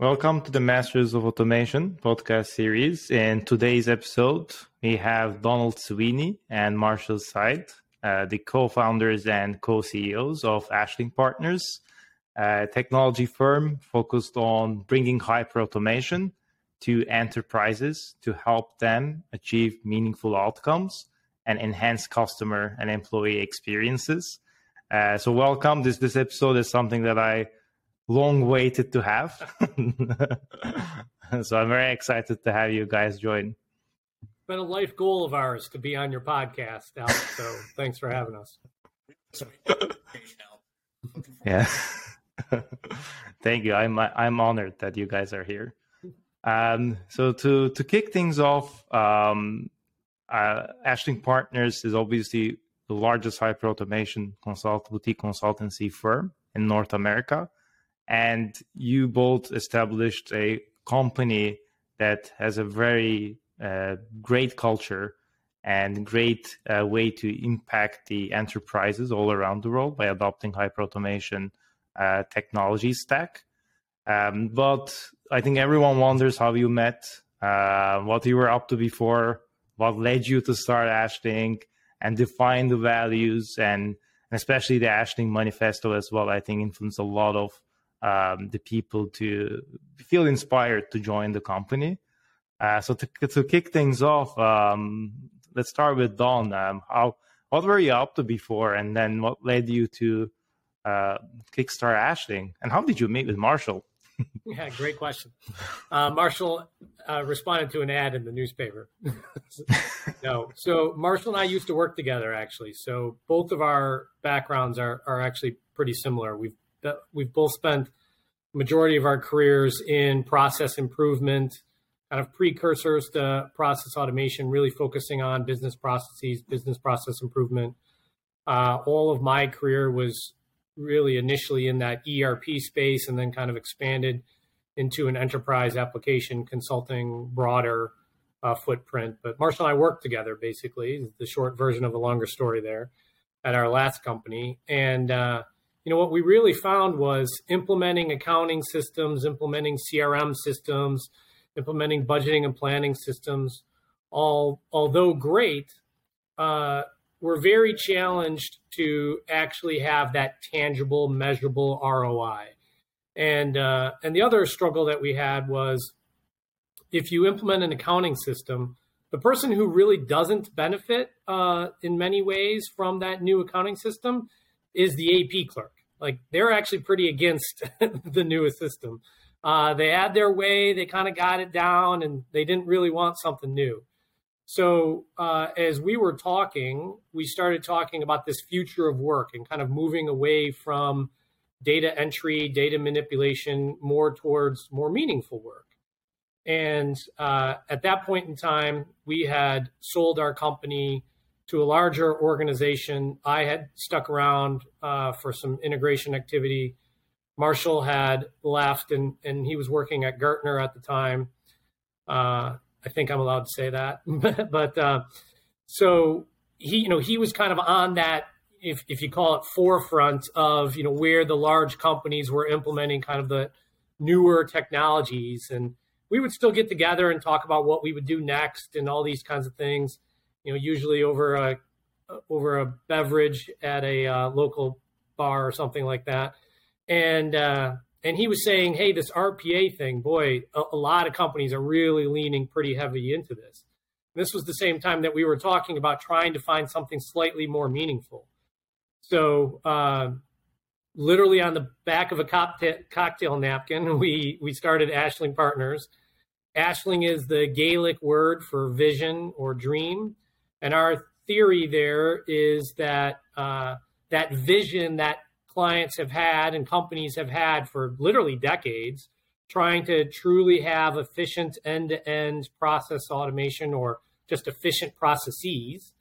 Welcome to the Masters of Automation podcast series. In today's episode, we have Donald Sweeney and Marshall Sied, uh, the co founders and co CEOs of Ashling Partners, a technology firm focused on bringing hyper automation to enterprises to help them achieve meaningful outcomes and enhance customer and employee experiences. Uh, so, welcome. This this episode is something that I long waited to have. so I'm very excited to have you guys join. It's Been a life goal of ours to be on your podcast, Alex. So thanks for having us. yeah. Thank you. I'm I'm honored that you guys are here. Um, so to to kick things off, um, uh, Ashling Partners is obviously the largest hyper automation consult boutique consultancy firm in North America and you both established a company that has a very uh, great culture and great uh, way to impact the enterprises all around the world by adopting hyper automation uh, technology stack. Um, but I think everyone wonders how you met, uh, what you were up to before, what led you to start Ashling, and define the values and especially the Ashling manifesto as well. I think influenced a lot of um, the people to feel inspired to join the company. Uh, so to, to kick things off, um, let's start with Don. Um, how what were you up to before, and then what led you to uh, kickstart Ashling, and how did you meet with Marshall? yeah, great question. Uh, Marshall uh, responded to an ad in the newspaper. no, so Marshall and I used to work together actually. So both of our backgrounds are are actually pretty similar. We've we've both spent majority of our careers in process improvement, kind of precursors to process automation, really focusing on business processes, business process improvement. Uh, all of my career was really initially in that ERP space and then kind of expanded into an enterprise application consulting broader uh, footprint. But Marshall and I worked together basically, the short version of a longer story there at our last company. And uh, you know what we really found was implementing accounting systems implementing crm systems implementing budgeting and planning systems all although great uh, we're very challenged to actually have that tangible measurable roi and uh, and the other struggle that we had was if you implement an accounting system the person who really doesn't benefit uh, in many ways from that new accounting system is the AP clerk. Like they're actually pretty against the newest system. Uh, they had their way, they kind of got it down, and they didn't really want something new. So uh, as we were talking, we started talking about this future of work and kind of moving away from data entry, data manipulation, more towards more meaningful work. And uh, at that point in time, we had sold our company to a larger organization. I had stuck around uh, for some integration activity. Marshall had left, and and he was working at Gartner at the time. Uh, I think I'm allowed to say that, but uh, so he, you know, he was kind of on that, if if you call it forefront of you know where the large companies were implementing kind of the newer technologies, and we would still get together and talk about what we would do next and all these kinds of things you know, usually over a over a beverage at a uh, local bar or something like that. And uh, and he was saying, hey, this RPA thing, boy, a, a, lot of companies are really leaning pretty heavy into this. This was the same time that we were talking about trying to find something slightly more meaningful. So, uh, literally on the back of a cocktail, cocktail napkin, we we started Ashling Partners. Ashling is the Gaelic word for vision or dream. And our theory there is that uh, that vision that clients have had and companies have had for literally decades, trying to truly have efficient end to end process automation or just efficient processes,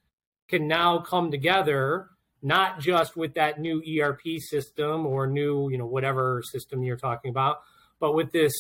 can now come together not just with that new ERP system or new, you know, whatever system you're talking about, but with this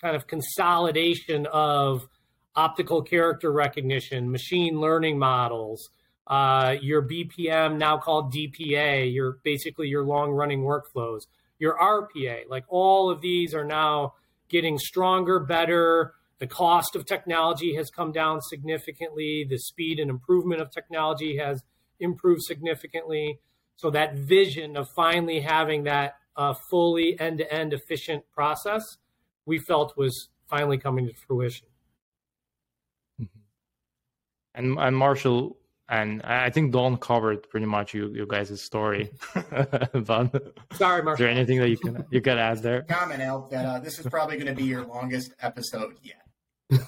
kind of consolidation of optical character recognition, machine learning models, uh, your BPM now called DPA, your basically your long running workflows, your RPA, like all of these are now getting stronger, better. The cost of technology has come down significantly. The speed and improvement of technology has improved significantly. So that vision of finally having that uh, fully end-to-end efficient process, we felt was finally coming to fruition. And, and Marshall, and I think Don covered pretty much you, you guys' story. but Sorry, Marshall. Is there anything that you can you can add there? Comment, out that uh, this is probably going to be your longest episode yet.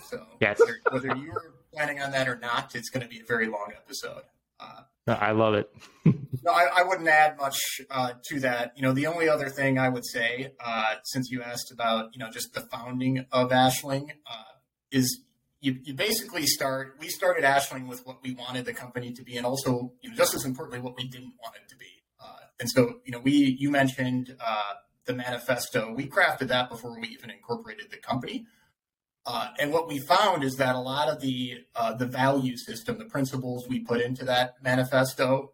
So yes. whether, whether you were planning on that or not, it's going to be a very long episode. Uh, no, I love it. no, I, I, wouldn't add much uh, to that. You know, the only other thing I would say, uh, since you asked about, you know, just the founding of Ashling, uh, is you, you basically start. We started Ashling with what we wanted the company to be, and also, you know, just as importantly, what we didn't want it to be. Uh, and so, you know, we you mentioned uh, the manifesto. We crafted that before we even incorporated the company. Uh, and what we found is that a lot of the uh, the value system, the principles we put into that manifesto,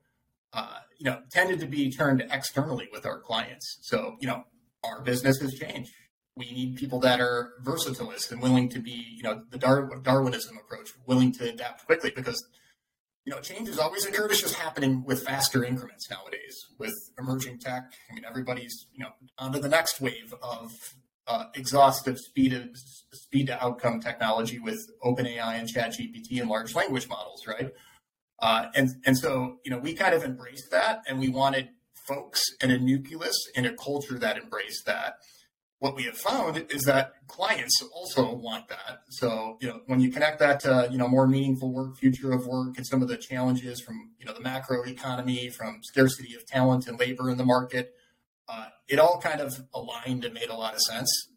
uh, you know, tended to be turned externally with our clients. So, you know, our business has changed. We need people that are versatilists and willing to be, you know, the Dar- Darwinism approach, willing to adapt quickly because, you know, change is always occurred. It's just happening with faster increments nowadays with emerging tech. I mean, everybody's, you know, onto the next wave of uh, exhaustive speed of speed to outcome technology with OpenAI and ChatGPT and large language models, right? Uh, and and so you know we kind of embraced that, and we wanted folks and a nucleus in a culture that embraced that. What we have found is that clients also want that. So you know when you connect that to you know more meaningful work, future of work, and some of the challenges from you know the macro economy, from scarcity of talent and labor in the market uh, it all kind of aligned and made a lot of sense.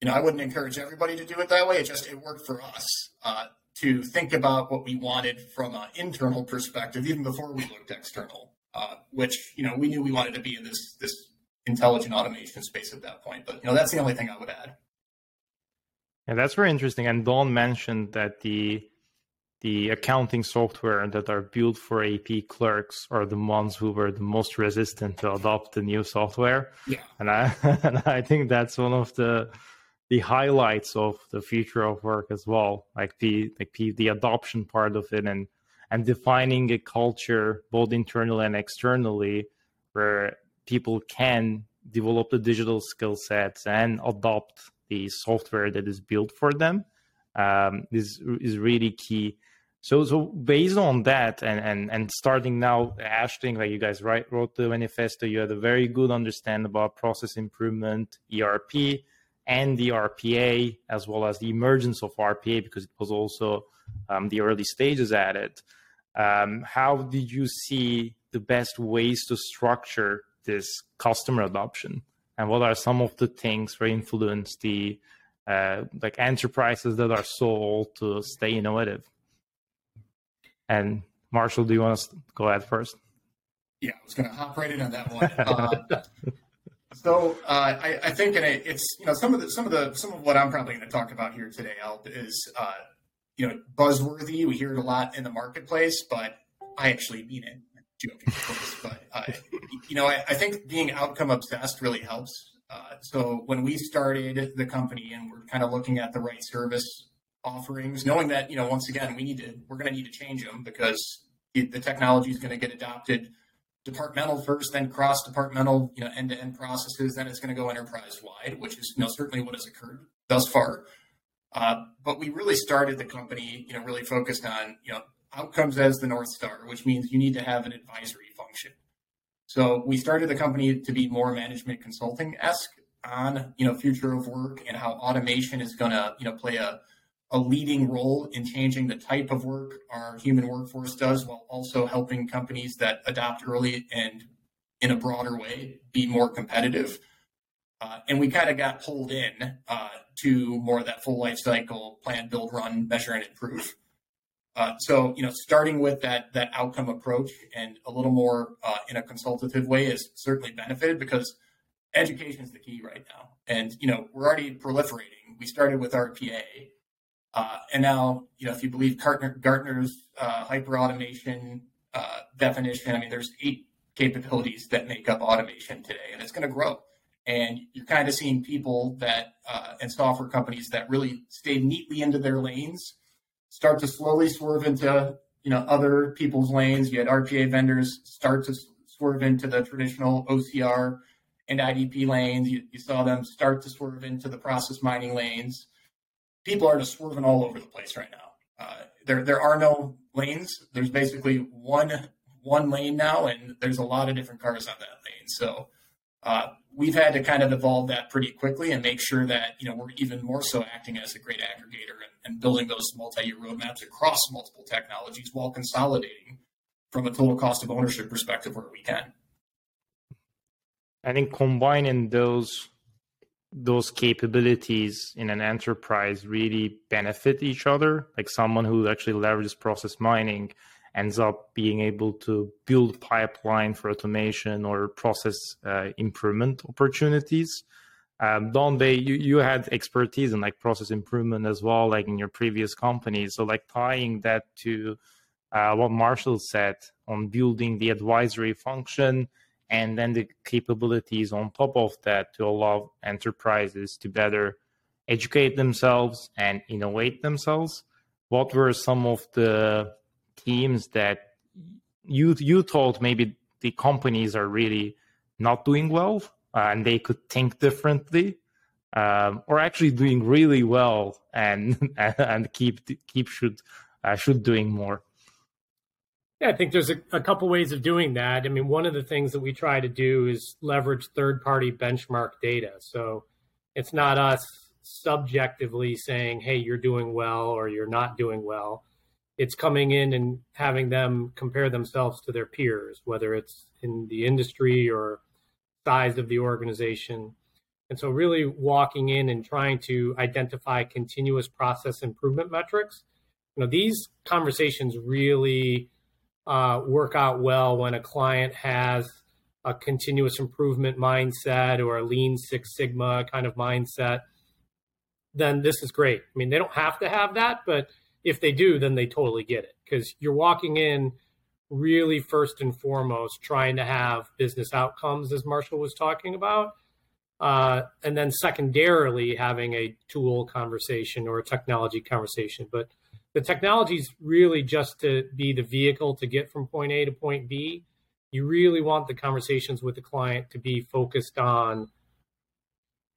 You know, I wouldn't encourage everybody to do it that way. It just it worked for us uh, to think about what we wanted from an internal perspective, even before we looked external. Uh, which you know we knew we wanted to be in this this intelligent automation space at that point. But you know that's the only thing I would add. Yeah, that's very interesting. And Don mentioned that the the accounting software that are built for AP clerks are the ones who were the most resistant to adopt the new software. Yeah. And I and I think that's one of the the highlights of the future of work as well. Like the like the, the adoption part of it and and defining a culture both internally and externally where people can develop the digital skill sets and adopt the software that is built for them um, is is really key. So, so based on that, and and and starting now, Ashling, like you guys write, wrote the manifesto, you had a very good understanding about process improvement, ERP, and the RPA, as well as the emergence of RPA, because it was also um, the early stages at it. Um, how did you see the best ways to structure this customer adoption, and what are some of the things that influence the uh, like enterprises that are sold to stay innovative? And Marshall, do you want to go ahead first? Yeah, I was going to hop right in on that one. Uh, so uh, I, I, think and it's you know some of the some of the some of what I'm probably going to talk about here today, Al, is uh, you know buzzworthy. We hear it a lot in the marketplace, but I actually mean it. Joking, course, but uh, you know I, I, think being outcome obsessed really helps. Uh, so when we started the company and we're kind of looking at the right service offerings, knowing that you know once again we need to we're going to need to change them because the technology is going to get adopted departmental first, then cross departmental, you know, end to end processes. Then it's going to go enterprise wide, which is you know certainly what has occurred thus far. Uh, but we really started the company, you know, really focused on you know outcomes as the north star, which means you need to have an advisory function. So we started the company to be more management consulting esque on you know future of work and how automation is going to you know play a a leading role in changing the type of work our human workforce does while also helping companies that adopt early and in a broader way be more competitive. Uh, and we kind of got pulled in uh, to more of that full life cycle plan, build, run, measure, and improve. Uh, so, you know, starting with that that outcome approach and a little more uh, in a consultative way is certainly benefited because education is the key right now. And you know, we're already proliferating. We started with RPA, uh, and now, you know, if you believe Gartner, Gartner's uh, hyper automation uh, definition, I mean, there's eight capabilities that make up automation today, and it's going to grow. and you're kind of seeing people that uh, and software companies that really stay neatly into their lanes start to slowly swerve into you know other people's lanes. You had RPA vendors start to swerve into the traditional OCR and IDP lanes. You, you saw them start to swerve into the process mining lanes. People are just swerving all over the place right now. Uh, there there are no lanes. There's basically one one lane now, and there's a lot of different cars on that lane. So uh, we've had to kind of evolve that pretty quickly and make sure that you know we're even more so acting as a great aggregator and, and building those multi-year roadmaps across multiple technologies while consolidating from a total cost of ownership perspective where we can. I think combining those those capabilities in an enterprise really benefit each other. Like someone who actually leverages process mining ends up being able to build pipeline for automation or process uh, improvement opportunities. Um, Bay, you, you had expertise in like process improvement as well, like in your previous companies. So like tying that to uh, what Marshall said on building the advisory function and then the capabilities on top of that to allow enterprises to better educate themselves and innovate themselves. What were some of the teams that you you thought maybe the companies are really not doing well uh, and they could think differently um, or actually doing really well and and keep keep should uh, should doing more. Yeah i think there's a, a couple ways of doing that. I mean one of the things that we try to do is leverage third party benchmark data. So it's not us subjectively saying hey you're doing well or you're not doing well it's coming in and having them compare themselves to their peers, whether it's in the industry or size of the organization. And so, really walking in and trying to identify continuous process improvement metrics. You know, these conversations really uh, work out well when a client has a continuous improvement mindset or a lean Six Sigma kind of mindset. Then this is great. I mean, they don't have to have that, but if they do, then they totally get it because you're walking in really first and foremost trying to have business outcomes, as Marshall was talking about. Uh, and then secondarily having a tool conversation or a technology conversation. But the technology is really just to be the vehicle to get from point A to point B. You really want the conversations with the client to be focused on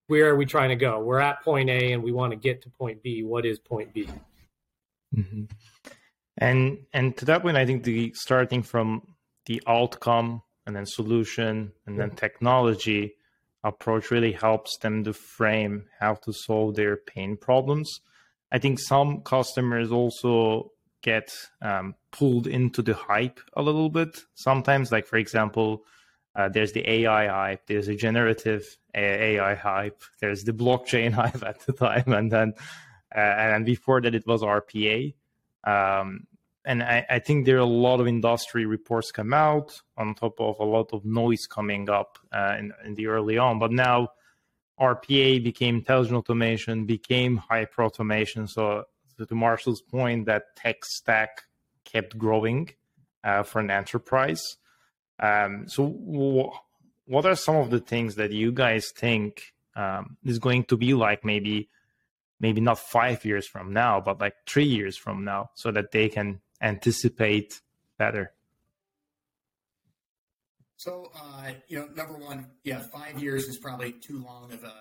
where are we trying to go? We're at point A and we want to get to point B. What is point B? Mm-hmm. And and to that point, I think the starting from the outcome and then solution and then technology approach really helps them to frame how to solve their pain problems. I think some customers also get um, pulled into the hype a little bit. Sometimes, like for example, uh, there's the AI hype, there's a generative AI hype, there's the blockchain hype at the time, and then and before that it was RPA. Um, and I, I, think there are a lot of industry reports come out on top of a lot of noise coming up uh, in, in, the early on. But now RPA became intelligent automation, became hyper automation. So to Marshall's point, that tech stack kept growing uh, for an enterprise. Um, so w- what are some of the things that you guys think um, is going to be like maybe maybe not five years from now, but like three years from now, so that they can anticipate better? So, uh, you know, number one, yeah, five years is probably too long of a,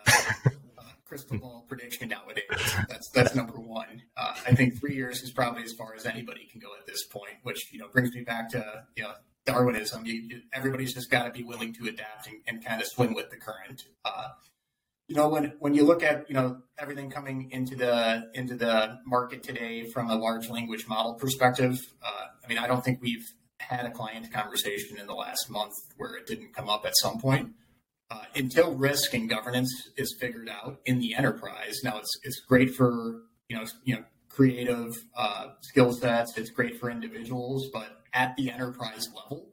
a crystal ball prediction nowadays. That's that's number one. Uh, I think three years is probably as far as anybody can go at this point, which you know brings me back to you know Darwinism. You, you, everybody's just got to be willing to adapt and, and, kind of swim with the current. Uh, you know when when you look at you know everything coming into the into the market today from a large language model perspective uh, i mean i don't think we've had a client conversation in the last month where it didn't come up at some point. Uh, until risk and governance is figured out in the enterprise now it's it's great for you know you know creative uh, skill sets it's great for individuals but at the enterprise level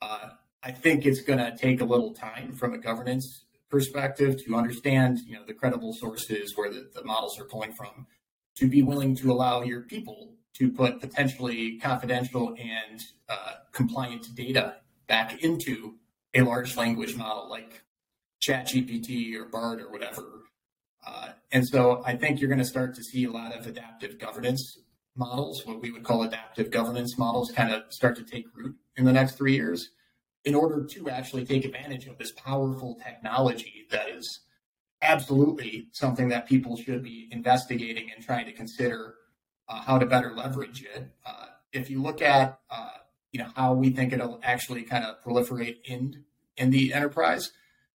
uh, I think it's going to take a little time from a governance perspective to understand, you know, the credible sources where the, the models are pulling from, to be willing to allow your people to put potentially confidential and uh, compliant data back into a large language model like ChatGPT or Bard or whatever. Uh, and so I think you're going to start to see a lot of adaptive governance models, what we would call adaptive governance models, kind of start to take root in the next three years in order to actually take advantage of this powerful technology that is absolutely something that people should be investigating and trying to consider uh, how to better leverage it. Uh, if you look at uh, you know how we think it'll actually kind of proliferate in in the enterprise,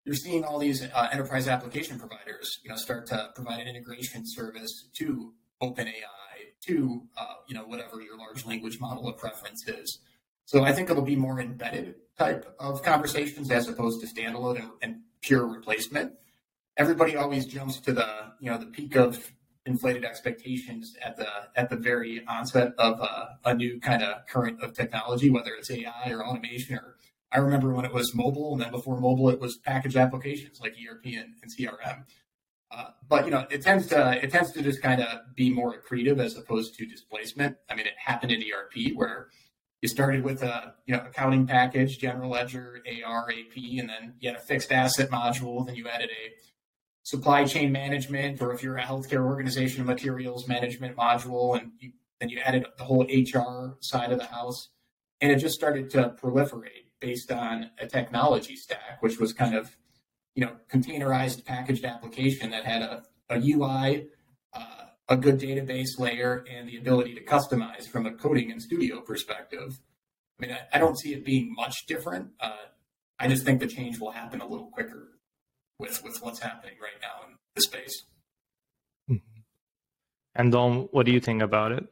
you're seeing all these uh, enterprise application providers you know start to provide an integration service to OpenAI, to uh, you know whatever your large language model of preference is. So I think it'll be more embedded type of conversations as opposed to standalone and, and pure replacement. Everybody always jumps to the you know the peak of inflated expectations at the at the very onset of a new kind of current of technology, whether it's AI or automation. Or I remember when it was mobile, and then before mobile, it was package applications like ERP and, and CRM. Uh, but you know, it tends to it tends to just kind of be more accretive as opposed to displacement. I mean, it happened in ERP where you started with a you know accounting package, general ledger, AR, AP, and then you had a fixed asset module. Then you added a supply chain management, or if you're a healthcare organization, materials management module, and you, then you added the whole HR side of the house, and it just started to proliferate based on a technology stack, which was kind of you know containerized packaged application that had a, a UI a good database layer and the ability to customize from a coding and studio perspective. I mean, I, I don't see it being much different. Uh, I just think the change will happen a little quicker with with what's happening right now in the space. Mm-hmm. And Don, what do you think about it?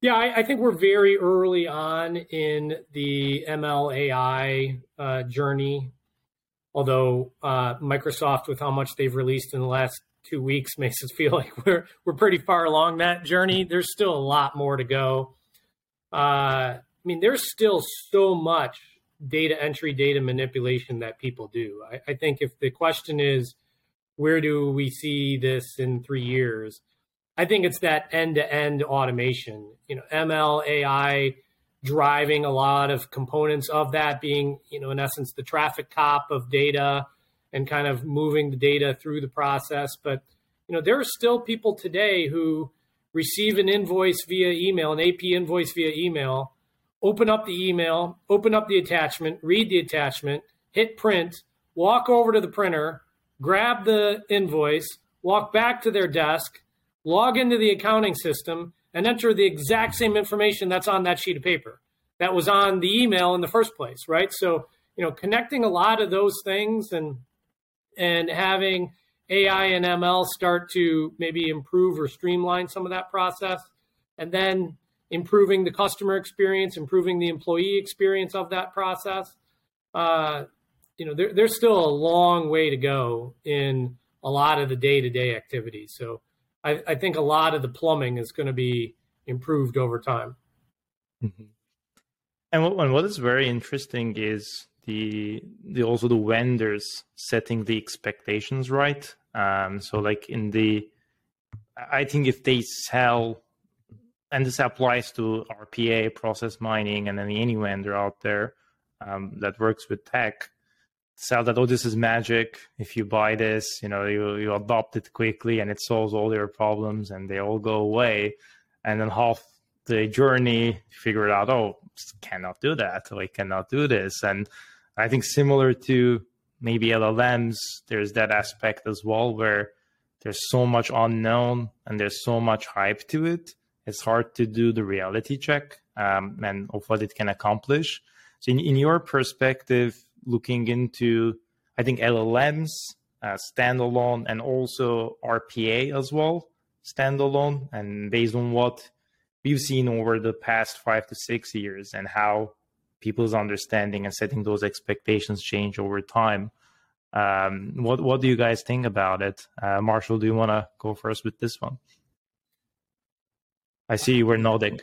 Yeah, I, I, think we're very early on in the ML AI uh, journey. Although uh, Microsoft, with how much they've released in the last two weeks makes us feel like we're we're pretty far along that journey. There's still a lot more to go. Uh, I mean, there's still so much data entry, data manipulation that people do. I, I think if the question is, where do we see this in three years? I think it's that end-to-end automation. You know, ML, AI driving a lot of components of that being, you know, in essence, the traffic cop of data and kind of moving the data through the process. But you know, there are still people today who receive an invoice via email, an AP invoice via email, open up the email, open up the attachment, read the attachment, hit print, walk over to the printer, grab the invoice, walk back to their desk, log into the accounting system, and enter the exact same information that's on that sheet of paper that was on the email in the first place, right? So, you know, connecting a lot of those things and and having AI and ML start to maybe improve or streamline some of that process, and then improving the customer experience, improving the employee experience of that process. Uh, you know, there, there's still a long way to go in a lot of the day-to-day activities. So I, I think a lot of the plumbing is going to be improved over time. Mm-hmm. And what, and what is very interesting is the the also the vendors setting the expectations right. Um, so like in the, I think if they sell, and this applies to RPA, process mining, and any any vendor out there um, that works with tech, sell that oh this is magic. If you buy this, you know you you adopt it quickly and it solves all your problems and they all go away, and then half the journey figure it out oh cannot do that, we cannot do this, and I think similar to maybe LLMs, there's that aspect as well where there's so much unknown and there's so much hype to it. It's hard to do the reality check um, and of what it can accomplish. So, in, in your perspective, looking into, I think LLMs uh, standalone and also RPA as well standalone, and based on what we've seen over the past five to six years and how people's understanding and setting those expectations change over time. Um, what what do you guys think about it, uh, Marshall? Do you want to go first with this one? I see you were nodding.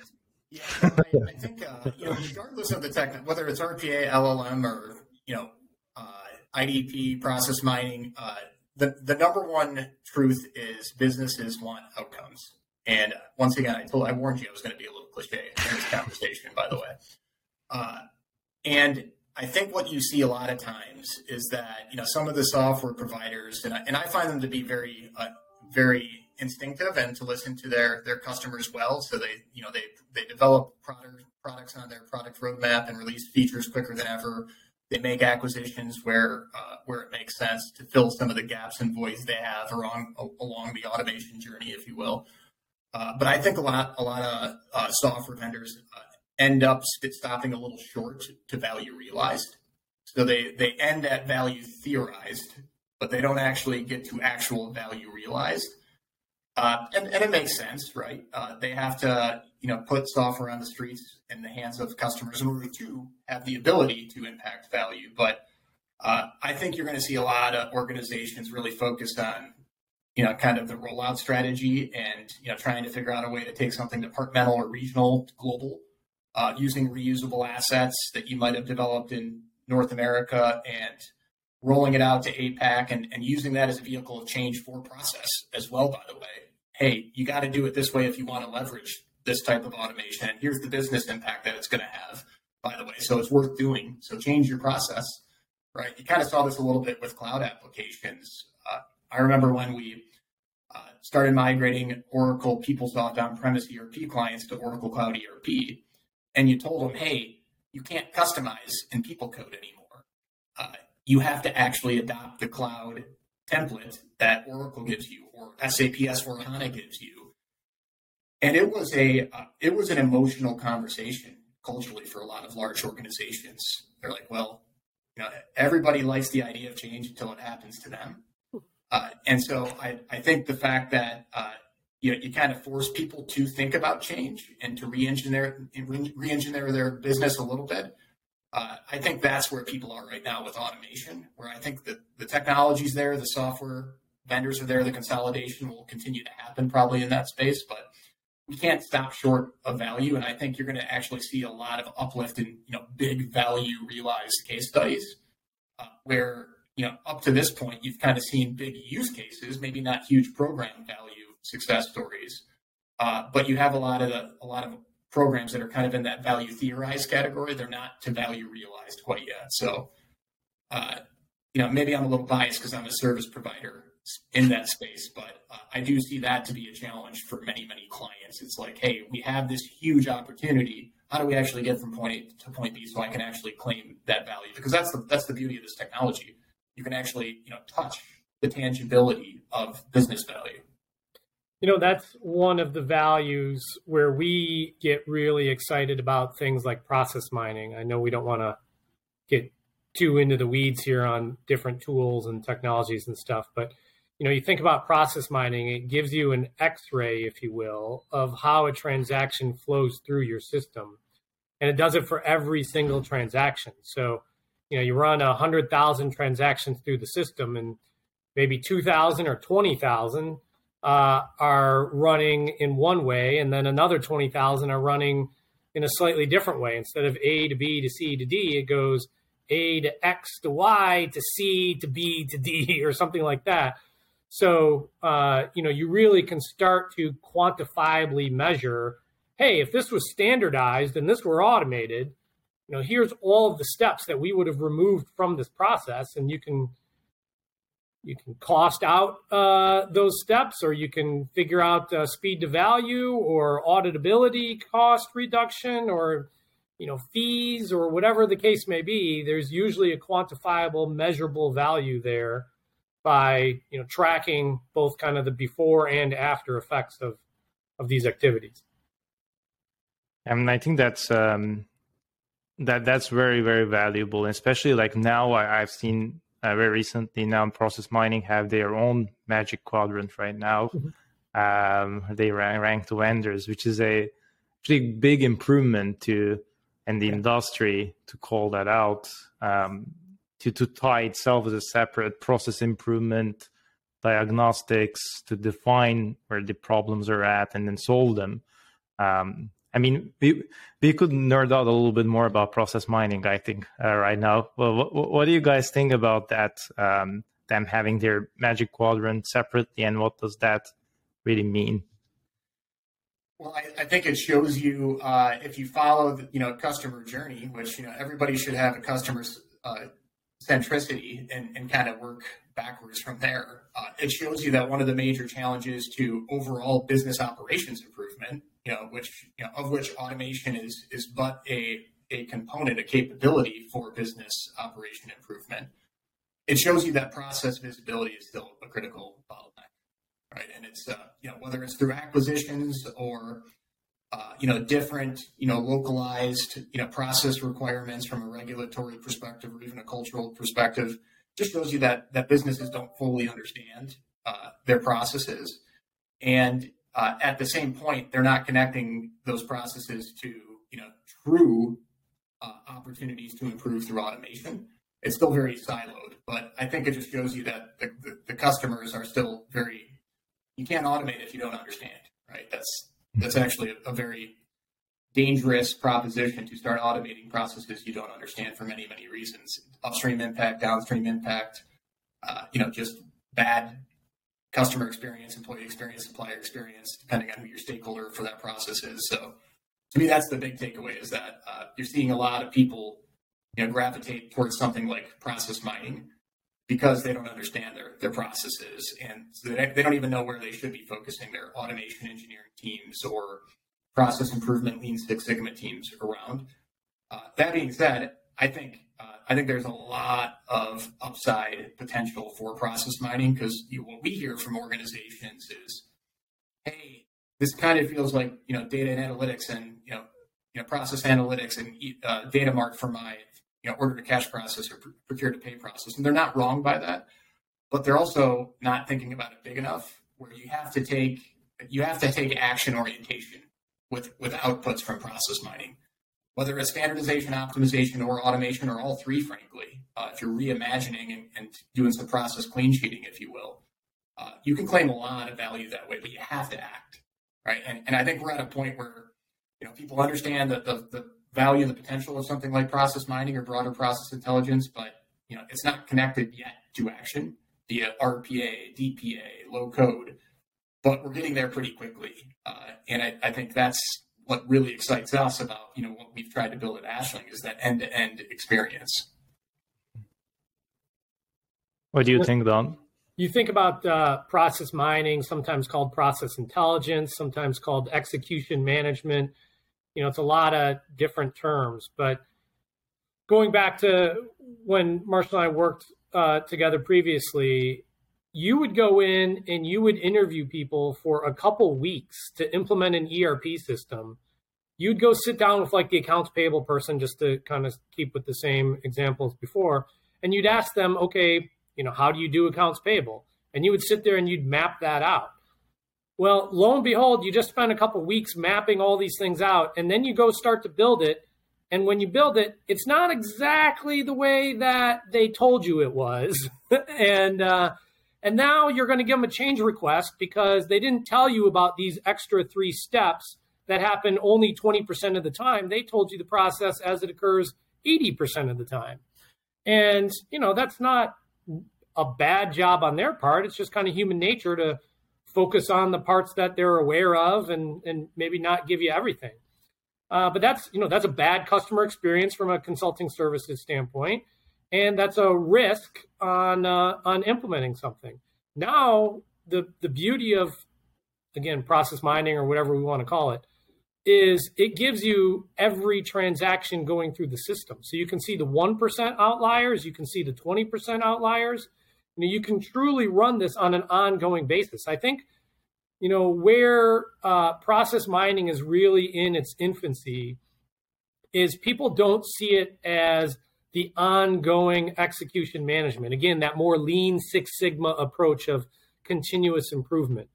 Yeah, I, I think uh, you know, regardless of the tech, whether it's RPA, LLM, or you know, uh, IDP, process mining, uh, the the number one truth is businesses want outcomes. And uh, once again, I told I warned you I was going to be a little cliche in this conversation. By the way, uh, and I think what you see a lot of times is that you know some of the software providers, and I, and I find them to be very uh, very instinctive and to listen to their their customers well. So they you know they they develop product, products on their product roadmap and release features quicker than ever. They make acquisitions where uh, where it makes sense to fill some of the gaps and voids they have along along the automation journey, if you will. Uh, but I think a lot a lot of uh, software vendors uh, end up stopping a little short to value realized. So they they end at value theorized, but they don't actually get to actual value realized. Uh, and, and, it makes sense, right? Uh, they have to, you know, put software on the streets in the hands of customers in order to have the ability to impact value. But uh, I think you're going to see a lot of organizations really focused on, you know, kind of the rollout strategy and you know trying to figure out a way to take something departmental or regional to global, uh, using reusable assets that you might have developed in North America and rolling it out to APAC and, and using that as a vehicle of change for process as well, by the way. Hey, you got to do it this way if you want to leverage this type of automation. And here's the business impact that it's going to have, by the way. So it's worth doing. So change your process, right? You kind of saw this a little bit with cloud applications. Uh, I remember when we uh, started migrating Oracle PeopleSoft on-premise ERP clients to Oracle Cloud ERP, and you told them, hey, you can't customize in People Code anymore. Uh, you have to actually adopt the cloud template that Oracle gives you or SAP S4 HANA gives you. And it was a uh, it was an emotional conversation culturally for a lot of large organizations. They're like, well, you know, everybody likes the idea of change until it happens to them. Uh, and so I, I think the fact that uh, you, know, you kind of force people to think about change and to re-engineer re-engineer their business a little bit uh, I think that's where people are right now with automation, where I think that the technology's there, the software vendors are there, the consolidation will continue to happen probably in that space, but we can't stop short of value. And I think you're going to actually see a lot of uplift in, you know, big value realized case studies uh, where, you know, up to this point, you've kind of seen big use cases, maybe not huge program value success stories. Uh, but you have a lot of the, a lot of programs that are kind of in that value theorized category. They're not to value realized quite yet. So, uh, you know, maybe I'm a little biased because I'm a service provider in that space, but uh, I do see that to be a challenge for many, many clients. It's like, hey, we have this huge opportunity. How do we actually get from point A to point B so I can actually claim that value? Because that's the that's the beauty of this technology. You can actually, you know, touch the tangibility of business value. You know, that's one of the values where we get really excited about things like process mining. I know we don't want to get too into the weeds here on different tools and technologies and stuff, but you know, you think about process mining, it gives you an x-ray, if you will, of how a transaction flows through your system. And it does it for every single transaction. So, you know, you run a hundred thousand transactions through the system and maybe 2000 or 20,000 uh, are running in one way, and then another 20,000 are running in a slightly different way. Instead of A to B to C to D, it goes A to X to Y to C to B to D or something like that. So, uh, you know, you really can start to quantifiably measure hey, if this was standardized and this were automated, you know, here's all of the steps that we would have removed from this process, and you can you can cost out uh, those steps, or you can figure out uh, speed to value, or auditability cost reduction, or you know fees, or whatever the case may be. There's usually a quantifiable, measurable value there by you know tracking both kind of the before and after effects of of these activities. And I think that's um, that that's very very valuable, especially like now I've seen very recently now process mining have their own magic quadrant right now mm-hmm. um, they rank, rank the vendors which is a pretty big improvement to in the yeah. industry to call that out um, to, to tie itself as a separate process improvement diagnostics to define where the problems are at and then solve them um, I mean, we we could nerd out a little bit more about process mining. I think uh, right now. Well, what, what, do you guys think about that? Um, them having their magic quadrant separately, and what does that really mean? Well, I, I think it shows you uh, if you follow the you know customer journey, which you know everybody should have a customer uh, centricity and, and kind of work backwards from there. Uh, it shows you that one of the major challenges to overall business operations improvement, you know, which you know, of which automation is is but a a component, a capability for business operation improvement. It shows you that process visibility is still a critical bottleneck, right? And it's uh, you know whether it's through acquisitions or uh, you know different you know localized you know process requirements from a regulatory perspective or even a cultural perspective just shows you that that businesses don't fully understand uh, their processes, and uh, at the same point, they're not connecting those processes to you know true uh, opportunities to improve through automation. It's still very siloed, but I think it just shows you that the, the, the customers are still very. You can't automate if you don't understand, right? That's that's actually a, a very dangerous proposition to start automating processes you don't understand for many, many reasons. Upstream impact, downstream impact, uh, you know, just bad customer experience, employee experience, supplier experience, depending on who your stakeholder for that process is. So to me, that's the big takeaway is that uh, you're seeing a lot of people, you know, gravitate towards something like process mining because they don't understand their, their processes and they, they don't even know where they should be focusing their automation engineering teams or process improvement Lean Six Sigma teams around. Uh, that being said, I think I think there's a lot of upside potential for process mining because what we hear from organizations is, hey, this kind of feels like you know data and analytics and you know you know process analytics and uh, data mart for my you know order to cash process or procure to pay process, and they're not wrong by that, but they're also not thinking about it big enough where you have to take you have to take action orientation with, with outputs from process mining. Whether it's standardization, optimization, or automation, or all three, frankly, uh, if you're reimagining and, and, doing some process clean sheeting, if you will, uh, you can claim a lot of value that way, but you have to act, right? And, and I think we're at a point where you know people understand that the, the value and the potential of something like process mining or broader process intelligence, but you know it's not connected yet to action via RPA, DPA, low code but we're getting there pretty quickly. Uh, and I, I, think that's what really excites us about you know what we've tried to build at Ashling is that end to end experience. What do you think, Don? You think about uh, process mining, sometimes called process intelligence, sometimes called execution management. You know, it's a lot of different terms. But going back to when Marshall and I worked uh, together previously, you would go in and you would interview people for a couple weeks to implement an ERP system. You'd go sit down with like the accounts payable person just to kind of keep with the same examples before, and you'd ask them, okay, you know, how do you do accounts payable? And you would sit there and you'd map that out. Well, lo and behold, you just spend a couple weeks mapping all these things out, and then you go start to build it. And when you build it, it's not exactly the way that they told you it was. and uh, and now you're going to give them a change request because they didn't tell you about these extra three steps that happen only 20% of the time. They told you the process as it occurs 80% of the time. And, you know, that's not a bad job on their part. It's just kind of human nature to focus on the parts that they're aware of and, and maybe not give you everything. Uh, but that's, you know, that's a bad customer experience from a consulting services standpoint and that's a risk on uh, on implementing something. Now, the the beauty of again process mining or whatever we want to call it is it gives you every transaction going through the system. So you can see the 1% outliers, you can see the 20% outliers. You, know, you can truly run this on an ongoing basis. I think, you know, where uh, process mining is really in its infancy is people don't see it as the ongoing execution management. Again, that more lean Six Sigma approach of continuous improvement.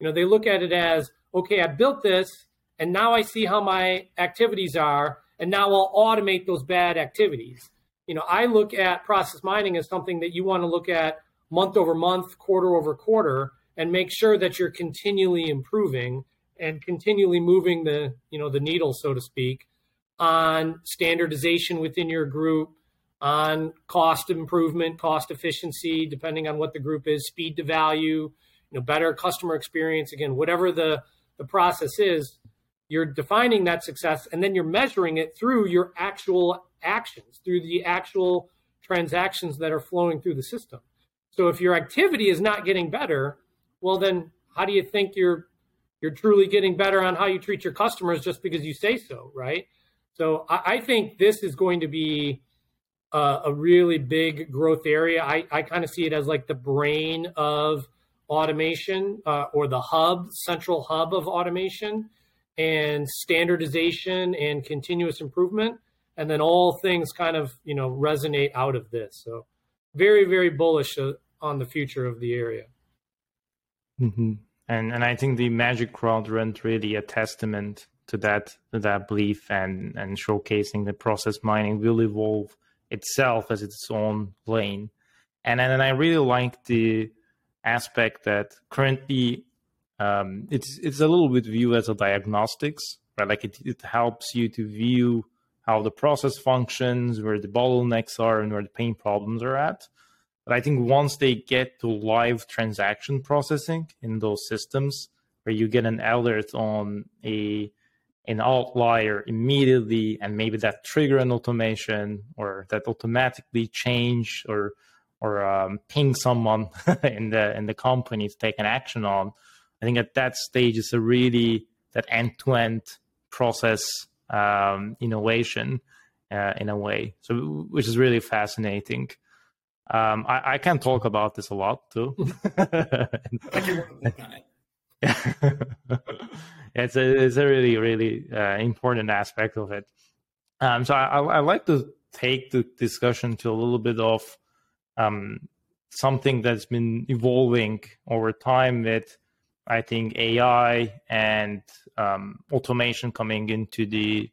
You know, they look at it as, okay, I built this and now I see how my activities are and now I'll automate those bad activities. You know, I look at process mining as something that you want to look at month over month, quarter over quarter and make sure that you're continually improving and continually moving the, you know, the needle so to speak on standardization within your group, on cost improvement, cost efficiency, depending on what the group is, speed to value, you know, better customer experience. Again, whatever the the process is, you're defining that success and then you're measuring it through your actual actions, through the actual transactions that are flowing through the system. So if your activity is not getting better, well then how do you think you're you're truly getting better on how you treat your customers just because you say so, right? So I, I think this is going to be a, a really big growth area. I, I kind of see it as like the brain of automation uh, or the hub, central hub of automation and standardization and continuous improvement. And then all things kind of, you know, resonate out of this. So very, very bullish uh, on the future of the area. Mm-hmm. And and I think the Magic Quadrant really a testament to that that belief and and showcasing the process mining will evolve itself as its own lane. And and I really like the aspect that currently um, it's it's a little bit viewed as a diagnostics, right? Like it, it helps you to view how the process functions, where the bottlenecks are, and where the pain problems are at. But I think once they get to live transaction processing in those systems, where you get an alert on a an outlier immediately, and maybe that trigger an automation or that automatically change or or um, ping someone in the in the company to take an action on. I think at that stage is a really that end to end process um, innovation uh, in a way, so which is really fascinating. Um, I, I, can talk about this a lot too. it's a it's a really really uh, important aspect of it. Um, so I, I, like to take the discussion to a little bit of um, something that's been evolving over time with I think AI and um, automation coming into the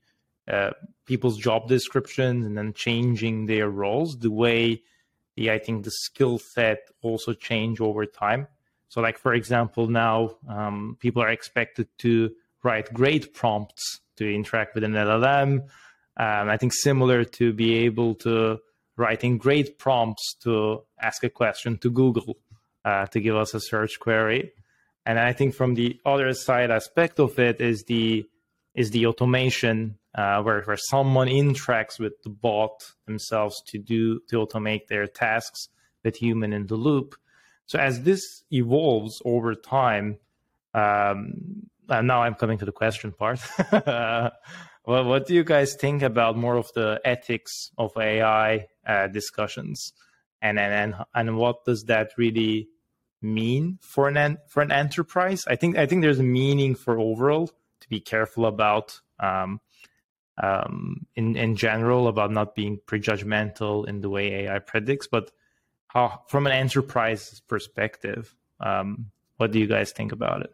uh, people's job descriptions and then changing their roles. The way the I think the skill set also change over time. So, like for example, now um, people are expected to write great prompts to interact with an LLM. Um, I think similar to be able to writing great prompts to ask a question to Google uh, to give us a search query. And I think from the other side aspect of it is the is the automation uh, where where someone interacts with the bot themselves to do to automate their tasks with human in the loop. So as this evolves over time, um, and now I'm coming to the question part. well, what do you guys think about more of the ethics of AI uh, discussions, and and and what does that really mean for an for an enterprise? I think I think there's a meaning for overall to be careful about. Um, um, in in general about not being prejudgmental in the way AI predicts, but how, from an enterprise perspective, um, what do you guys think about it?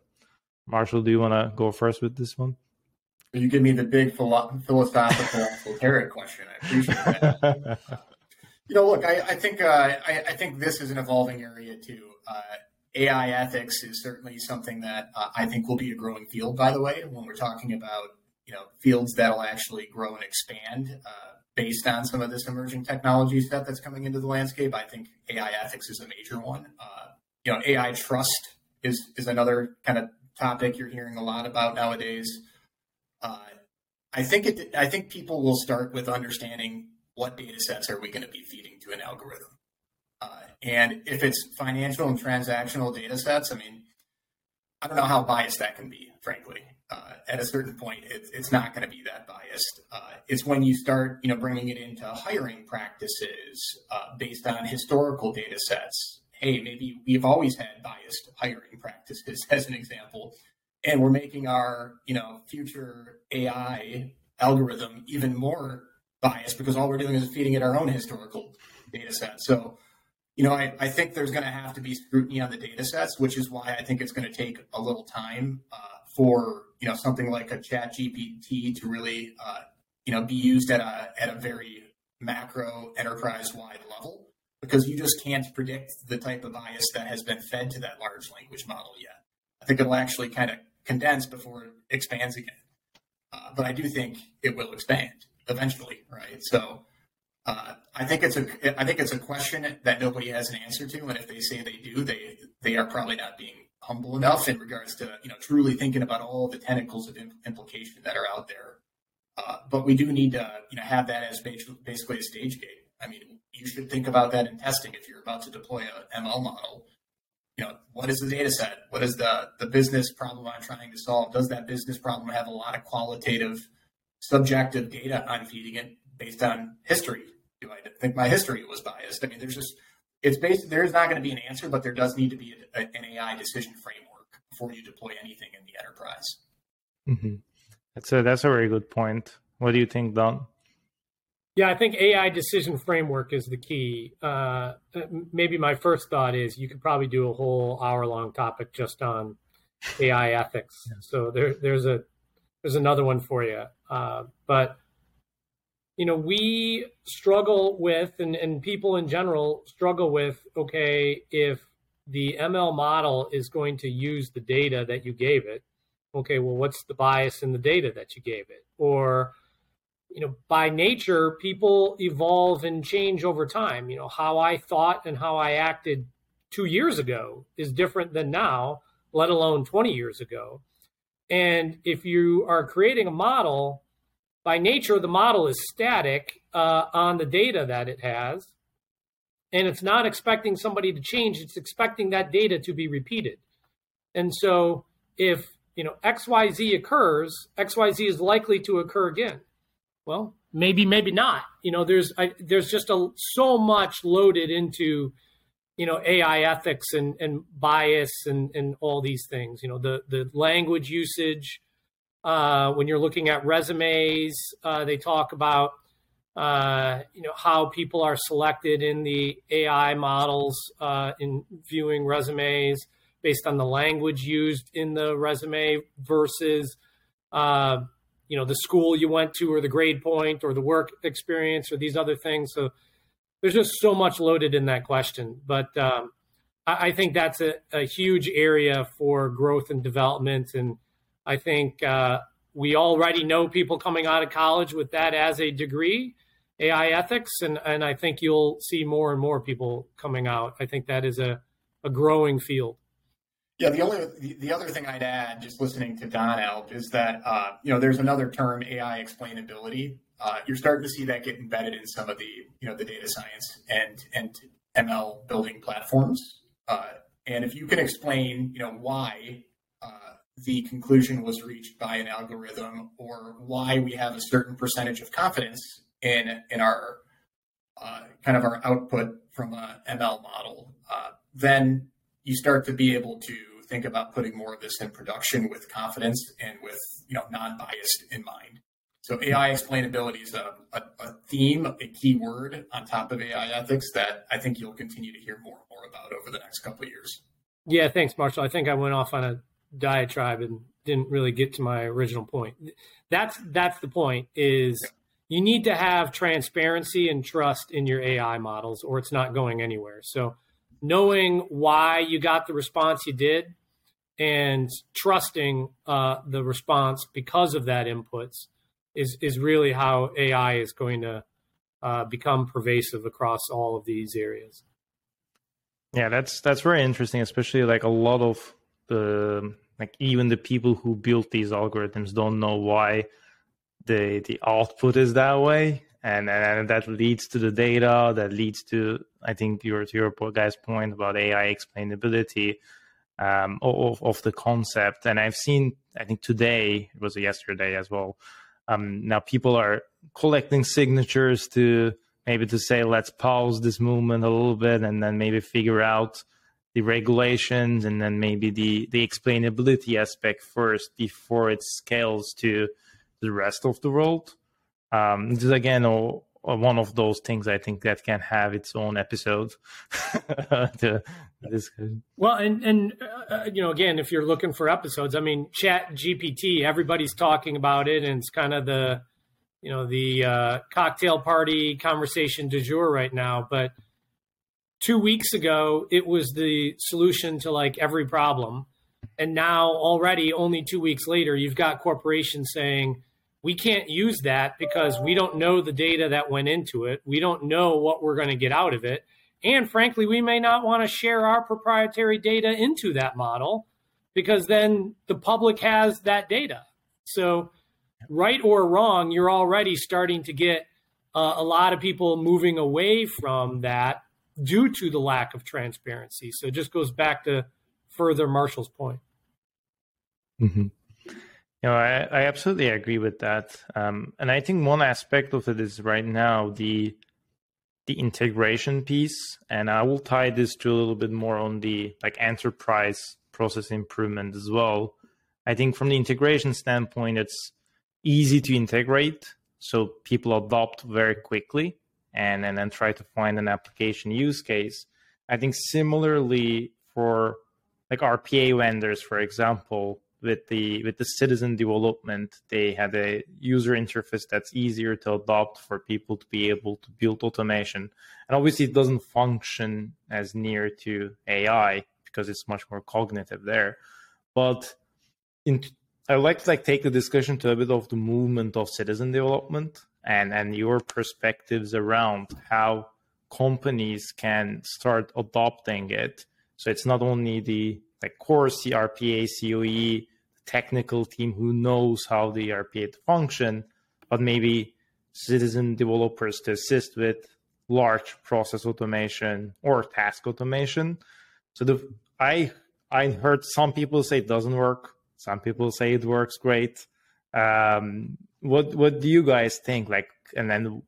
Marshall, do you want to go first with this one? You give me the big philo- philosophical esoteric question. I appreciate that. you know, look, I, I think uh, I, I, think this is an evolving area too. Uh, AI ethics is certainly something that uh, I think will be a growing field. By the way, when we're talking about you know fields that'll actually grow and expand uh, based on some of this emerging technology stuff that's coming into the landscape. I think AI ethics is a major one. Uh, you know, AI trust is is another kind of topic you're hearing a lot about nowadays. Uh, I think it. I think people will start with understanding what data sets are we going to be feeding to an algorithm, uh, and if it's financial and transactional data sets, I mean, I don't know how biased that can be, frankly uh, at a certain point, it, it's not going to be that biased. Uh, it's when you start, you know, bringing it into hiring practices uh, based on historical data sets. Hey, maybe we've always had biased hiring practices, as an example, and we're making our, you know, future AI algorithm even more biased because all we're doing is feeding it our own historical data set. So, you know, I, I think there's going to have to be scrutiny on the data sets, which is why I think it's going to take a little time uh, for you know something like a chat gpt to really uh, you know be used at a at a very macro enterprise wide level because you just can't predict the type of bias that has been fed to that large language model yet. I think it'll actually kind of condense before it expands again. Uh, but i do think it will expand eventually right? So uh, I think it's a I think it's a question that nobody has an answer to, and if they say they do, they they are probably not being humble enough in regards to you know truly thinking about all the tentacles of implication that are out there. Uh, but we do need to you know have that as basically a stage gate. I mean, you should think about that in testing if you're about to deploy a ML model. You know, what is the data set? What is the the business problem I'm trying to solve? Does that business problem have a lot of qualitative, subjective data I'm feeding it based on history? Do I think my history was biased? I mean, there's just it's based. There's not going to be an answer, but there does need to be a, a, an AI decision framework before you deploy anything in the enterprise. Mm-hmm. That's a that's a very good point. What do you think, Don? Yeah, I think AI decision framework is the key. Uh, maybe my first thought is you could probably do a whole hour long topic just on AI ethics. So there, there's a there's another one for you. Uh, but you know, we struggle with, and, and people in general struggle with, okay, if the ML model is going to use the data that you gave it, okay, well, what's the bias in the data that you gave it? Or, you know, by nature, people evolve and change over time. You know, how I thought and how I acted two years ago is different than now, let alone 20 years ago. And if you are creating a model by nature, the model is static uh, on the data that it has. And it's not expecting somebody to change, it's expecting that data to be repeated. And so if you know XYZ occurs, XYZ is likely to occur again. Well, maybe, maybe not. You know, there's I, there's just a, so much loaded into you know AI ethics and, and bias and, and all these things. You know, the the language usage, uh, when you're looking at resumes, uh, they talk about uh, you know how people are selected in the AI models uh, in viewing resumes based on the language used in the resume versus uh, you know the school you went to or the grade point or the work experience or these other things. So there's just so much loaded in that question, but um, I, think that's a, a huge area for growth and development and I think uh, we already know people coming out of college with that as a degree, AI ethics, and, and I think you'll see more and more people coming out. I think that is a, a growing field. Yeah, the only the, the other thing I'd add, just listening to Don Elk, is that uh, you know there's another term, AI explainability. Uh, you're starting to see that get embedded in some of the you know the data science and and ML building platforms. Uh, and if you can explain, you know, why the conclusion was reached by an algorithm or why we have a certain percentage of confidence in in our uh, kind of our output from a ML model, uh, then you start to be able to think about putting more of this in production with confidence and with you know non-biased in mind. So AI explainability is a, a, a theme, a key word on top of AI ethics that I think you'll continue to hear more and more about over the next couple of years. Yeah, thanks, Marshall. I think I went off on a diatribe and didn't really get to my original point. That's that's the point is you need to have transparency and trust in your AI models or it's not going anywhere. So knowing why you got the response you did and trusting uh, the response because of that inputs is is really how AI is going to uh, become pervasive across all of these areas. Yeah, that's that's very interesting, especially like a lot of the like even the people who built these algorithms don't know why the the output is that way. And and that leads to the data that leads to i think your to your guy's point about ai explainability um, of, of the concept. And i've seen i think today it was yesterday as well um, now people are collecting signatures to maybe to say let's pause this movement a little bit and then maybe figure out the regulations and then maybe the the explainability aspect first before it scales to the rest of the world. Um, this is again a, a one of those things I think that can have its own episode. to Well, and and uh, uh, you know, again, if you're looking for episodes, I mean, Chat GPT, everybody's talking about it, and it's kind of the you know the uh, cocktail party conversation du jour right now, but two weeks ago it was the solution to like every problem. And now already only two weeks later you've got corporations saying we can't use that because we don't know the data that went into it. We don't know what we're going to get out of it. And frankly, we may not want to share our proprietary data into that model because then the public has that data. So, right or wrong, you're already starting to get uh, a lot of people moving away from that due to the lack of transparency. So, it just goes back to further Marshall's point. Mm-hmm. You know, I, I absolutely agree with that. Um, and I think one aspect of it is right now the the integration piece, and I will tie this to a little bit more on the like enterprise process improvement as well. I think from the integration standpoint, it's easy to integrate, so people adopt very quickly, and and then try to find an application use case. I think similarly for like RPA vendors, for example, with the with the citizen development they had a user interface that's easier to adopt for people to be able to build automation. And obviously it doesn't function as near to ai because it's much more cognitive there. But in i like to like take the discussion to a bit of the movement of citizen development and and your perspectives around how companies can start adopting it so it's not only the like core CRPA, COE, technical team who knows how the RPA function, but maybe citizen developers to assist with large process automation or task automation. So the I I heard some people say it doesn't work. Some people say it works great. Um, what what do you guys think? Like, and then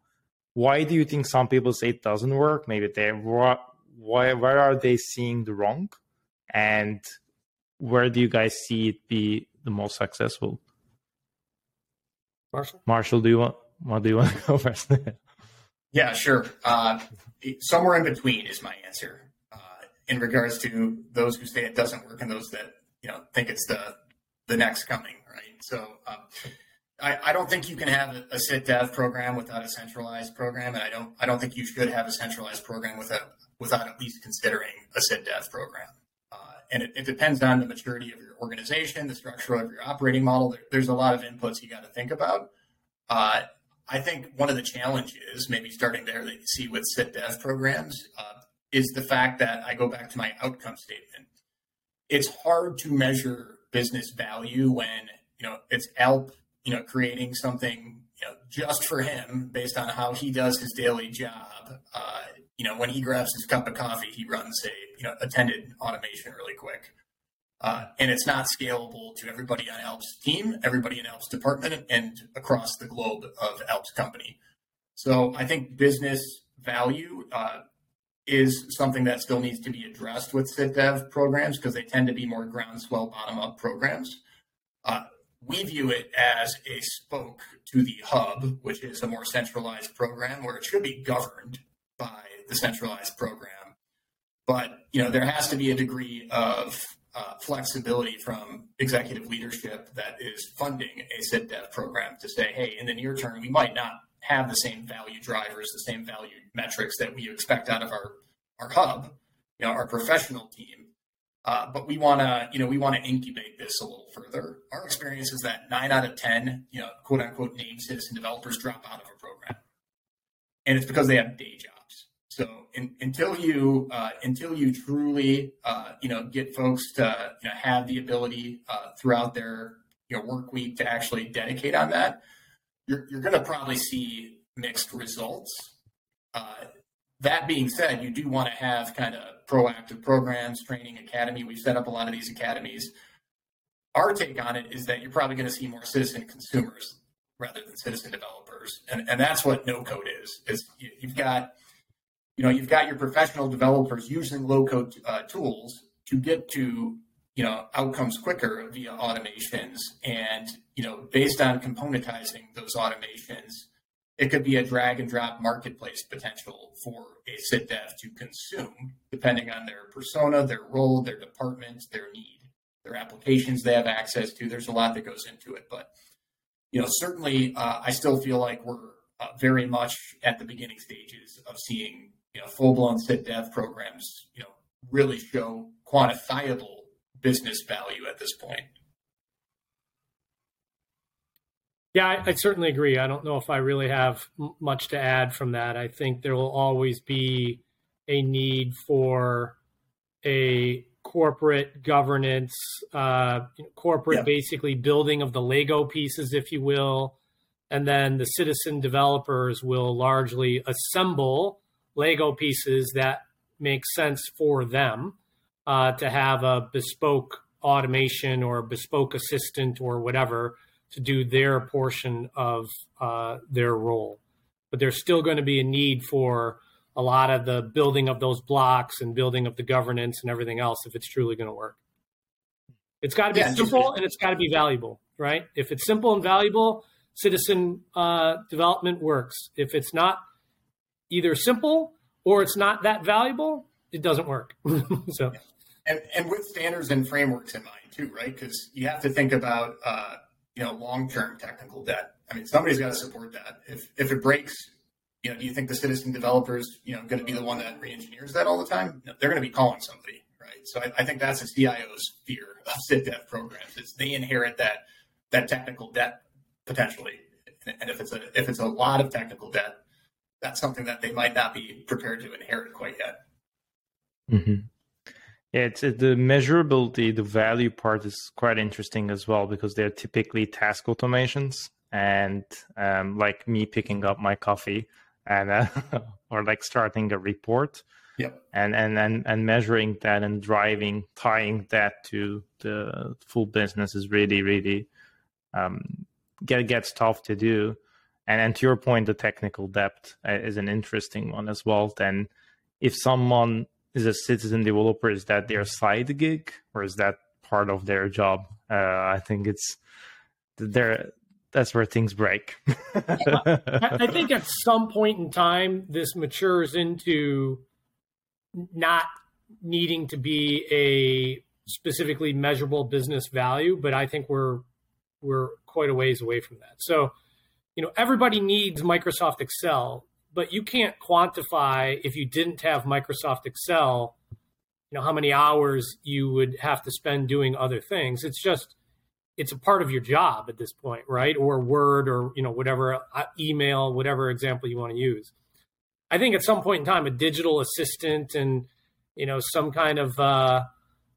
why do you think some people say it doesn't work? Maybe they why where are they seeing the wrong? And where do you guys see it be the most successful? Marshall. Marshall, do you want? What do you want to go first? yeah, sure. Uh, somewhere in between is my answer. Uh, in regards to those who say it doesn't work and those that you know think it's the the next coming, right? So. Um, I, I, don't think you can have a, SIT dev program without a centralized program, and I don't I don't think you should have a centralized program without without at least considering a SIT dev program and it, it, depends on the maturity of your organization, the structure of your operating model. There, there's a lot of inputs you got to think about. Uh, I think one of the challenges, maybe starting there, that you see with SIT dev programs, uh, is the fact that I go back to my outcome statement. It's hard to measure business value when you know it's Alp, you know, creating something you know just for him based on how he does his daily job. Uh, you know, when he grabs his cup of coffee, he runs a you know attended automation really quick. Uh, and it's not scalable to everybody on Alp's team, everybody in Alp's department, and across the globe of Alp's company. So I think business value uh, is something that still needs to be addressed with SITDev programs because they tend to be more groundswell bottom up programs. Uh, we view it as a spoke to the hub, which is a more centralized program where it should be governed by the centralized program. But you know, there has to be a degree of uh, flexibility from executive leadership that is funding a SIT dev program to say, hey, in the near term, we might not have the same value drivers, the same value metrics that we expect out of our our hub, you know, our professional team. Uh, but we want to, you know, we want to incubate this a little further. Our experience is that nine out of ten, you know, quote unquote, named citizen developers drop out of a program, and it's because they have day jobs. So in, until you uh, until you truly uh, you know get folks to you know, have the ability uh, throughout their you know, work week to actually dedicate on that, you're, you're going to probably see mixed results. That being said, you do want to have kind of proactive programs, training academy. We've set up a lot of these academies. Our take on it is that you're probably going to see more citizen consumers rather than citizen developers, and and that's what no code is. Is you've got you know, you've got your professional developers using low code uh, tools to get to, you know, outcomes quicker via automations. And, you know, based on componentizing those automations, it could be a drag and drop marketplace potential for a SIT dev to consume, depending on their persona, their role, their department, their need, their applications they have access to. There's a lot that goes into it. But, you know, certainly uh, I still feel like we're uh, very much at the beginning stages of seeing you know, full blown SIT dev programs, you know, really show quantifiable business value at this point. Yeah, I, I, certainly agree. I don't know if I really have m- much to add from that. I think there will always be a need for a corporate governance, uh, corporate yeah. basically building of the Lego pieces, if you will. And then the citizen developers will largely assemble Lego pieces that make sense for them uh, to have a bespoke automation or bespoke assistant or whatever to do their portion of uh, their role. But there's still going to be a need for a lot of the building of those blocks and building of the governance and everything else if it's truly going to work. It's got to be yeah, simple and it's got to be valuable, right? If it's simple and valuable, citizen uh, development works. If it's not either simple or it's not that valuable, it doesn't work. so, and, and with standards and frameworks in mind too, right? Because you have to think about uh, you know long term technical debt. I mean, somebody's got to support that. If if it breaks, you know, do you think the citizen developers, you know, going to be the one that re-engineers that all the time? No, they're going to be calling somebody, right? So I, I think that's a CIO's fear of CITDEV programs is they inherit that that technical debt potentially, and if it's a if it's a lot of technical debt, that's something that they might not be prepared to inherit quite yet. Mm-hmm. Yeah, it's the measurability, the value part is quite interesting as well because they're typically task automations, and um, like me picking up my coffee and uh, or like starting a report yep. and, and and and measuring that and driving tying that to the full business is really really um, get gets tough to do and and to your point the technical debt uh, is an interesting one as well then if someone is a citizen developer is that their side gig or is that part of their job uh, i think it's there that's where things break. I think at some point in time, this matures into not needing to be a specifically measurable business value, but I think we're we're quite a ways away from that. So, you know, everybody needs Microsoft Excel, but you can't quantify if you didn't have Microsoft Excel, you know, how many hours you would have to spend doing other things. It's just it's a part of your job at this point, right? Or Word or you know whatever uh, email, whatever example you want to use. I think at some point in time, a digital assistant and you know some kind of uh,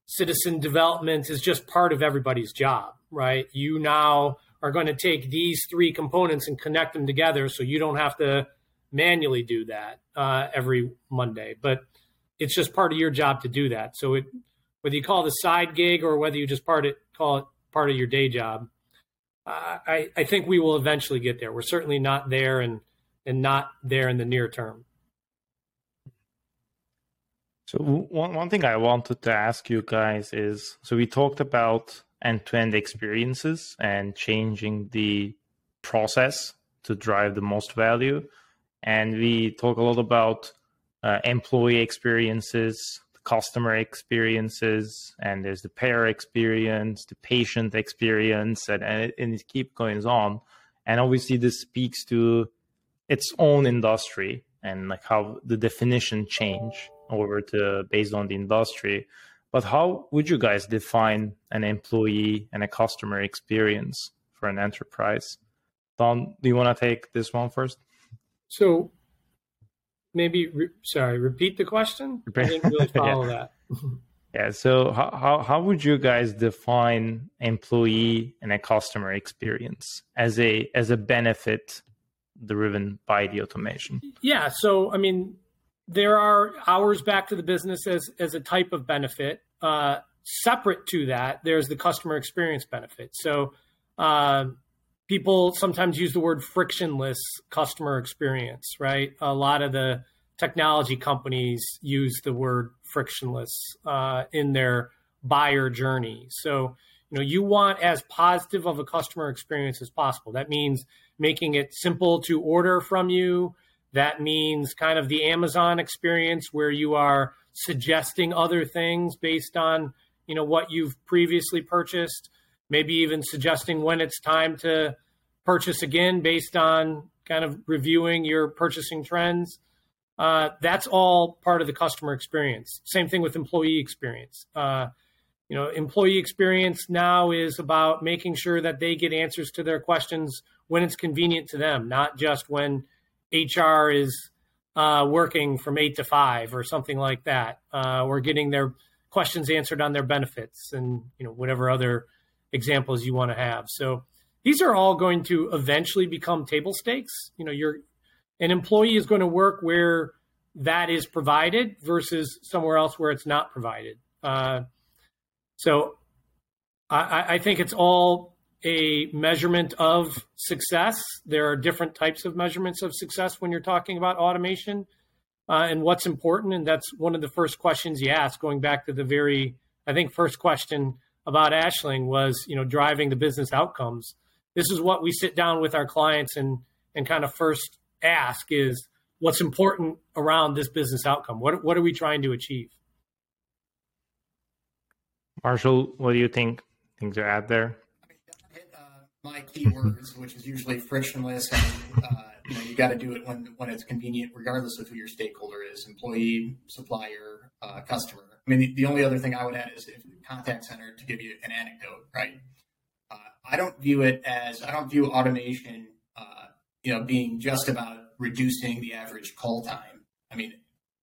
citizen development is just part of everybody's job, right? You now are going to take these three components and connect them together, so you don't have to manually do that uh, every Monday, but it's just part of your job to do that. So it, whether you call it a side gig or whether you just part it call it part of your day job. Uh, I, I think we will eventually get there. We're certainly not there and, and not there in the near term. So one, one thing I wanted to ask you guys is, so we talked about end-to-end experiences and changing the process to drive the most value. And we talk a lot about uh, employee experiences, customer experiences and there's the payer experience the patient experience and, and it, and it keep going on. And obviously this speaks to its own industry and like how the definition change over to based on the industry. But how would you guys define an employee and a customer experience for an enterprise? Don do you want to take this one first so maybe re- sorry repeat the question? I didn't really follow yeah. that. Yeah so how, how, how would you guys define employee and a customer experience as a as a benefit driven by the automation? Yeah so i mean there are hours back to the business as as a type of benefit. Uh, separate to that there's the customer experience benefit. So uh, people sometimes use the word frictionless customer experience, right? A lot of the technology companies use the word frictionless uh, in their buyer journey. So, you know, you want as positive of a customer experience as possible. That means making it simple to order from you. That means kind of the Amazon experience where you are suggesting other things based on, you know, what you've previously purchased maybe even suggesting when it's time to purchase again based on kind of reviewing your purchasing trends. Uh, that's all part of the customer experience. Same thing with employee experience. Uh, you know, employee experience now is about making sure that they get answers to their questions when it's convenient to them, not just when HR is uh, working from eight to five or something like that, uh, or getting their questions answered on their benefits and you know whatever other examples you want to have. So these are all going to eventually become table stakes. You know, you're an employee is going to work where that is provided versus somewhere else where it's not provided. Uh, so I, I think it's all a measurement of success. There are different types of measurements of success when you're talking about automation uh, and what's important. And that's one of the first questions you ask, going back to the very, I think, first question about Ashling was, you know, driving the business outcomes. This is what we sit down with our clients and and kind of first ask is what's important around this business outcome. What what are we trying to achieve? Marshall, what do you think? Things are out there. uh, my keywords, which is usually frictionless, and uh, you know you got to do it when when it's convenient, regardless of who your stakeholder is: employee, supplier, uh, customer. I mean, the, the, only other thing I would add is if contact center to give you an anecdote, right? Uh, I don't view it as I don't view automation, uh, you know, being just about reducing the average call time. I mean,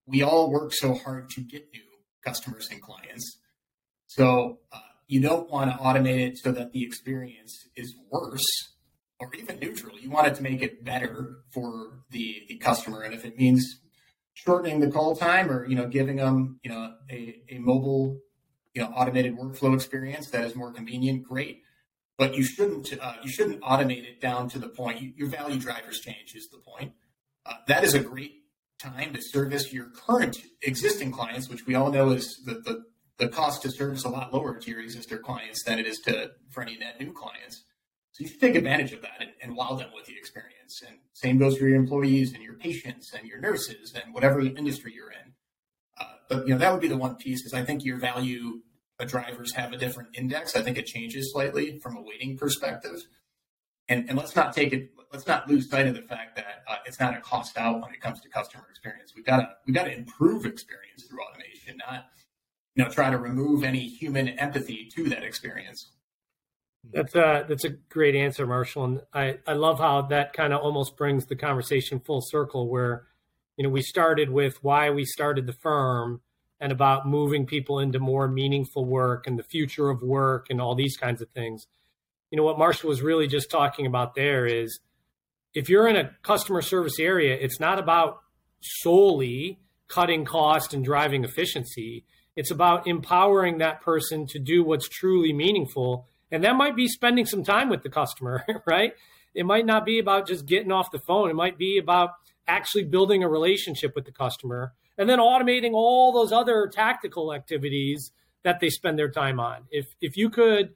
we all work so hard to get new customers and clients, so uh, you don't want to automate it so that the experience is worse or even neutral. You want it to make it better for the, the customer. And if it means shortening the call time or, you know, giving them, you know, a, a mobile, you know, automated workflow experience that is more convenient, great. But you shouldn't uh, you shouldn't automate it down to the point you, your value drivers change is the point. Uh, that is a great time to service your current existing clients, which we all know is the, the the cost to service a lot lower to your existing clients than it is to for any net new clients. So you should take advantage of that and, and wow them with the experience. And same goes for your employees and your patients and your nurses and whatever industry you're in. Uh, you know that would be the one piece because I think your value drivers have a different index. I think it changes slightly from a weighting perspective. And, and let's not take it. Let's not lose sight of the fact that uh, it's not a cost out when it comes to customer experience. We've got to we've got to improve experience through automation, not you know try to remove any human empathy to that experience. That's a that's a great answer, Marshall, and I I love how that kind of almost brings the conversation full circle. Where you know we started with why we started the firm and about moving people into more meaningful work and the future of work and all these kinds of things. You know what Marshall was really just talking about there is if you're in a customer service area, it's not about solely cutting cost and driving efficiency it's about empowering that person to do what's truly meaningful. And that might be spending some time with the customer, right? It might not be about just getting off the phone. It might be about actually building a relationship with the customer and then automating all those other tactical activities that they spend their time on. If if you could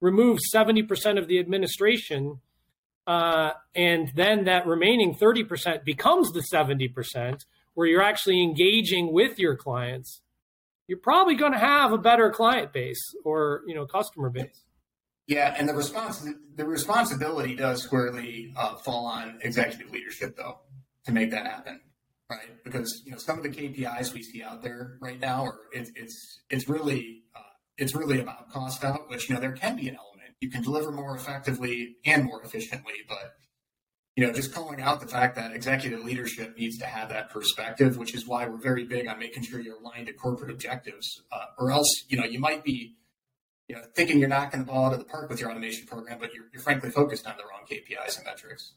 remove 70% of the administration uh, and then that remaining 30% becomes the 70% where you're actually engaging with your clients you're probably going to have a better client base or you know customer base. Yeah, and the response the responsibility does squarely uh, fall on executive leadership though to make that happen, right? Because you know some of the KPIs we see out there right now are it, it's it's really uh, it's really about cost out, which you know there can be an element you can deliver more effectively and more efficiently, but you know, just calling out the fact that executive leadership needs to have that perspective, which is why we're very big on making sure you're aligned to corporate objectives, uh, or else, you know, you might be, you know, thinking you're not going to ball out of the park with your automation program, but you're, you're frankly focused on the wrong KPIs and metrics.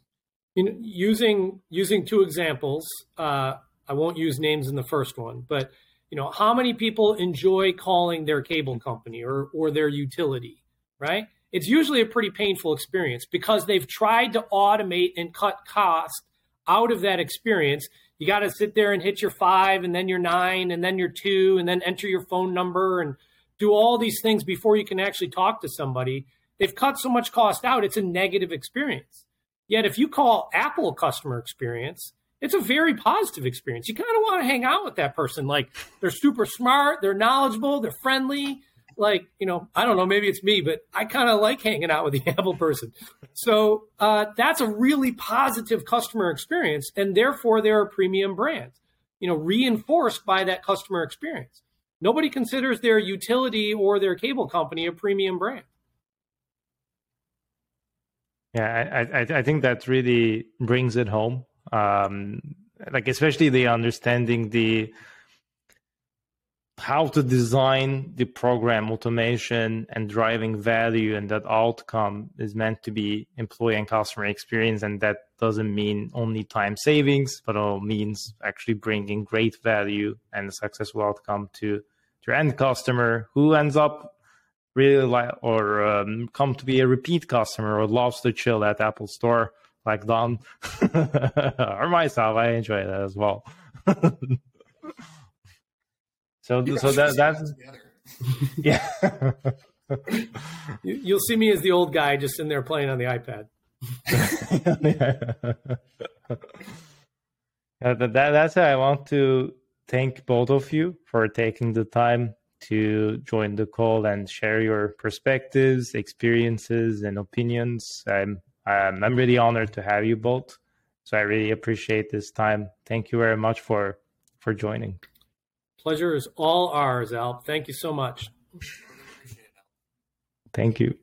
Using using two examples, uh, I won't use names in the first one, but you know, how many people enjoy calling their cable company or or their utility, right? it's usually a pretty painful experience because they've tried to automate and cut cost out of that experience. You got to sit there and hit your five and then your nine and then your two and then enter your phone number and do all these things before you can actually talk to somebody. They've cut so much cost out, it's a negative experience. Yet if you call Apple customer experience, it's a very positive experience. You kind of want to hang out with that person. Like they're super smart, they're knowledgeable, they're friendly, like you know i don't know maybe it's me but i kind of like hanging out with the apple person so uh, that's a really positive customer experience and therefore they're a premium brand you know reinforced by that customer experience nobody considers their utility or their cable company a premium brand yeah i i, I think that really brings it home. Um, like especially the understanding the how to design the program automation and driving value and that outcome is meant to be employee and customer experience and that doesn't mean only time savings but it means actually bringing great value and a successful outcome to your end customer who ends up really like or um, come to be a repeat customer or loves to chill at apple store like don or myself i enjoy that as well So so that that's yeah. you, will see me as the old guy just in there playing on the iPad. yeah, that, that's it. I want to thank both of you for taking the time to join the call and share your perspectives, experiences, and opinions. I'm I'm, I'm really honored to have you both. So I really appreciate this time. Thank you very much for for joining. Pleasure is all ours, Al. Thank you so much. Thank you.